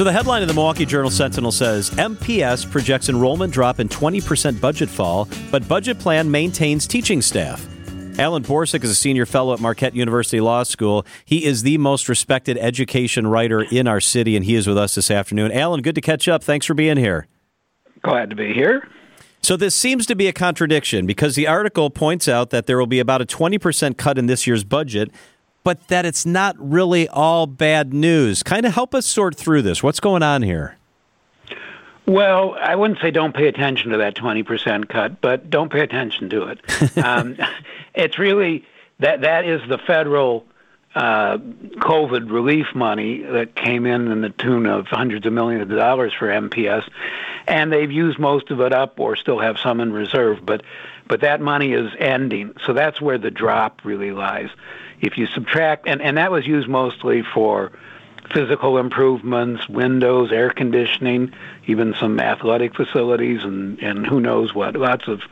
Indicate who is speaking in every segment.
Speaker 1: So the headline of the Milwaukee Journal Sentinel says MPS projects enrollment drop in 20% budget fall, but budget plan maintains teaching staff. Alan Borsuk is a senior fellow at Marquette University Law School. He is the most respected education writer in our city, and he is with us this afternoon. Alan, good to catch up. Thanks for being here.
Speaker 2: Glad to be here.
Speaker 1: So this seems to be a contradiction because the article points out that there will be about a 20% cut in this year's budget, but that it's not really all bad news. Kind of help us sort through this. What's going on here?
Speaker 2: Well, I wouldn't say don't pay attention to that 20% cut, but don't pay attention to it. um, it's really that that is the federal uh, COVID relief money that came in in the tune of hundreds of millions of dollars for MPS, and they've used most of it up or still have some in reserve. But but that money is ending, so that's where the drop really lies. If you subtract, and and that was used mostly for physical improvements, windows, air conditioning, even some athletic facilities, and and who knows what, lots of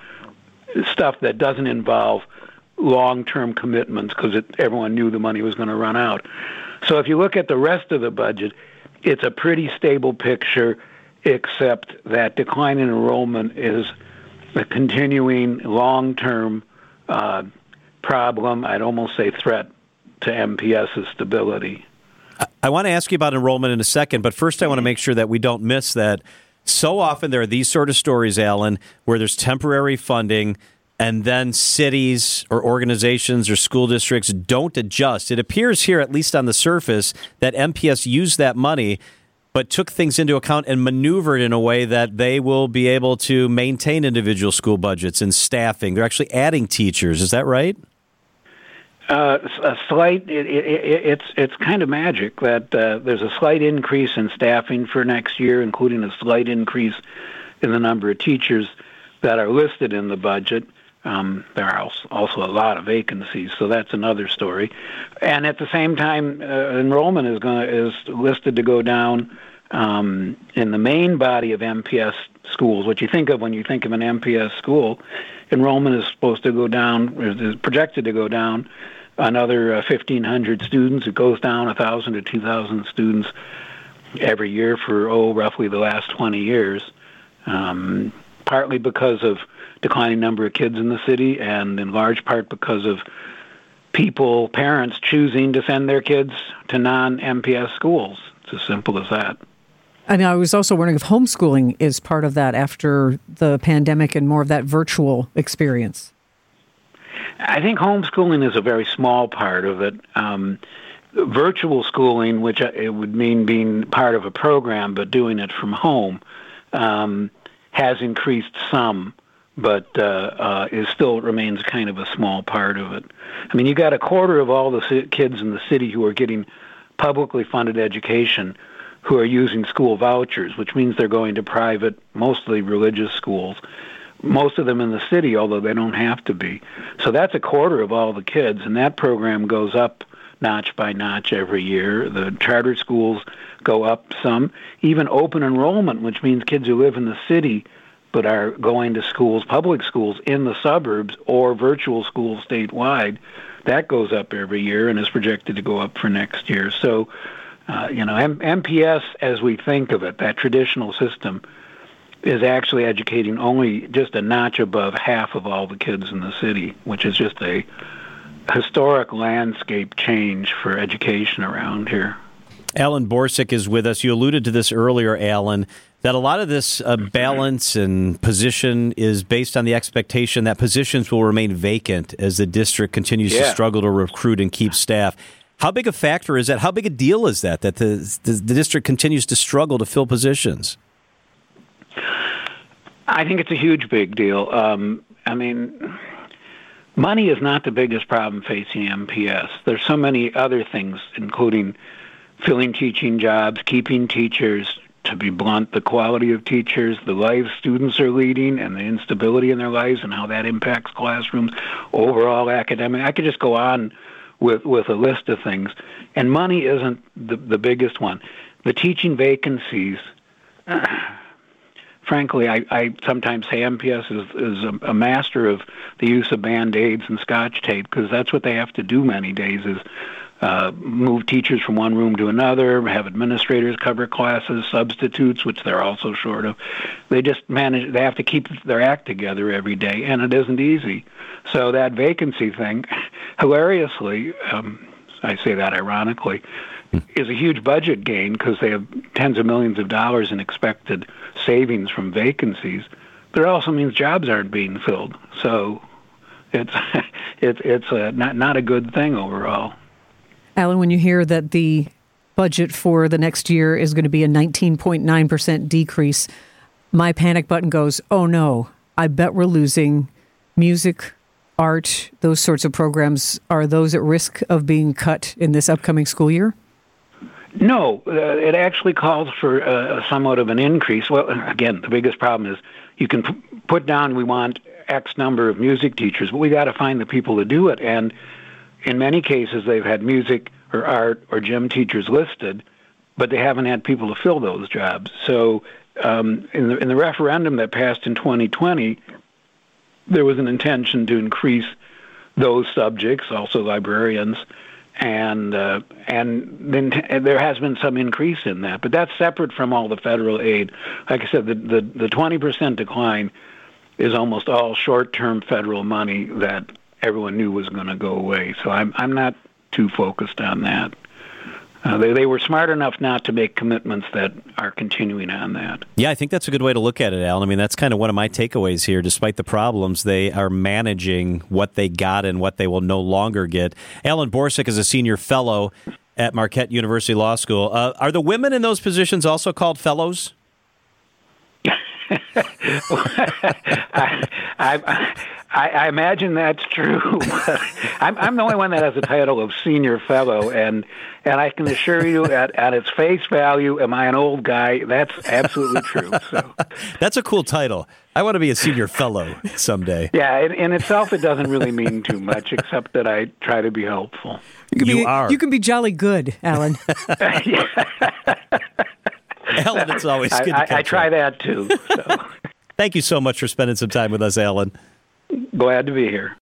Speaker 2: stuff that doesn't involve long-term commitments because everyone knew the money was going to run out. So if you look at the rest of the budget, it's a pretty stable picture, except that decline in enrollment is a continuing long-term uh, problem. I'd almost say threat to MPS's stability.
Speaker 1: I want to ask you about enrollment in a second, but first I want to make sure that we don't miss that. So often there are these sort of stories, Alan, where there's temporary funding and then cities or organizations or school districts don't adjust. It appears here, at least on the surface, that MPS used that money but took things into account and maneuvered in a way that they will be able to maintain individual school budgets and staffing. They're actually adding teachers. Is that right?
Speaker 2: Uh, a slight. It, it, it, it's it's kind of magic that uh, there's a slight increase in staffing for next year, including a slight increase in the number of teachers that are listed in the budget. Um, there are also a lot of vacancies, so that's another story. And at the same time, uh, enrollment is going is listed to go down um, in the main body of MPS schools. What you think of when you think of an MPS school, enrollment is supposed to go down, is projected to go down another uh, 1,500 students. It goes down 1,000 to 2,000 students every year for oh roughly the last 20 years. Um, partly because of declining number of kids in the city, and in large part because of people, parents choosing to send their kids to non MPS schools. It's as simple as that.
Speaker 3: And I was also wondering if homeschooling is part of that after the pandemic and more of that virtual experience.
Speaker 2: I think homeschooling is a very small part of it. Um, virtual schooling, which uh, it would mean being part of a program but doing it from home, um, has increased some but uh, uh, it still remains kind of a small part of it. I mean, you got a quarter of all the kids in the city who are getting publicly funded education who are using school vouchers, which means they're going to private, mostly religious schools. Most of them in the city, although they don't have to be. So that's a quarter of all the kids, and that program goes up notch by notch every year. The charter schools go up some. Even open enrollment, which means kids who live in the city but are going to schools, public schools in the suburbs or virtual schools statewide, that goes up every year and is projected to go up for next year. So, uh, you know, M- MPS, as we think of it, that traditional system, is actually educating only just a notch above half of all the kids in the city, which is just a historic landscape change for education around here.
Speaker 1: Alan Borsuk is with us. You alluded to this earlier, Alan that a lot of this uh, balance and position is based on the expectation that positions will remain vacant as the district continues yeah. to struggle to recruit and keep staff. How big a factor is that? How big a deal is that that the, the, the district continues to struggle to fill positions?
Speaker 2: I think it's a huge big deal. Um, I mean, money is not the biggest problem facing MPS. There's so many other things, including filling teaching jobs, keeping teachers, to be blunt, the quality of teachers, the lives students are leading, and the instability in their lives, and how that impacts classrooms, overall academic. I could just go on with with a list of things, and money isn't the the biggest one. The teaching vacancies. Frankly, I, I sometimes say MPS is, is a, a master of the use of band aids and scotch tape because that's what they have to do many days is uh, move teachers from one room to another, have administrators cover classes, substitutes, which they're also short of. They just manage. They have to keep their act together every day, and it isn't easy. So that vacancy thing, hilariously, um, I say that ironically, is a huge budget gain because they have tens of millions of dollars in expected savings from vacancies. But it also means jobs aren't being filled. So it's it's it's a, not not a good thing overall.
Speaker 3: Alan, when you hear that the budget for the next year is going to be a 19.9% decrease, my panic button goes, "Oh no, I bet we're losing music, art, those sorts of programs. Are those at risk of being cut in this upcoming school year?"
Speaker 2: No, uh, it actually calls for uh, somewhat of an increase. Well, again, the biggest problem is you can p- put down we want X number of music teachers, but we got to find the people to do it. And in many cases, they've had music or art or gym teachers listed, but they haven't had people to fill those jobs. So um, in, the, in the referendum that passed in 2020, there was an intention to increase those subjects, also librarians, and uh, and then t- there has been some increase in that, but that's separate from all the federal aid. Like I said, the the, the 20% decline is almost all short-term federal money that everyone knew was going to go away. So I'm I'm not too focused on that. Uh, they, they were smart enough not to make commitments that are continuing on that.
Speaker 1: Yeah, I think that's a good way to look at it, Alan. I mean, that's kind of one of my takeaways here. Despite the problems, they are managing what they got and what they will no longer get. Alan Borsuk is a senior fellow at Marquette University Law School. Uh, are the women in those positions also called fellows?
Speaker 2: I, I, I, imagine that's true. I'm, I'm the only one that has the title of senior fellow, and and I can assure you, at, at its face value, am I an old guy? That's absolutely true. So
Speaker 1: that's a cool title. I want to be a senior fellow someday.
Speaker 2: Yeah, in, in itself, it doesn't really mean too much, except that I try to be helpful.
Speaker 3: You,
Speaker 1: you
Speaker 3: be,
Speaker 1: are.
Speaker 3: You can be jolly good, Alan.
Speaker 1: Alan, it's always good. I,
Speaker 2: I, I try that too. So.
Speaker 1: Thank you so much for spending some time with us, Alan.
Speaker 2: Glad to be here.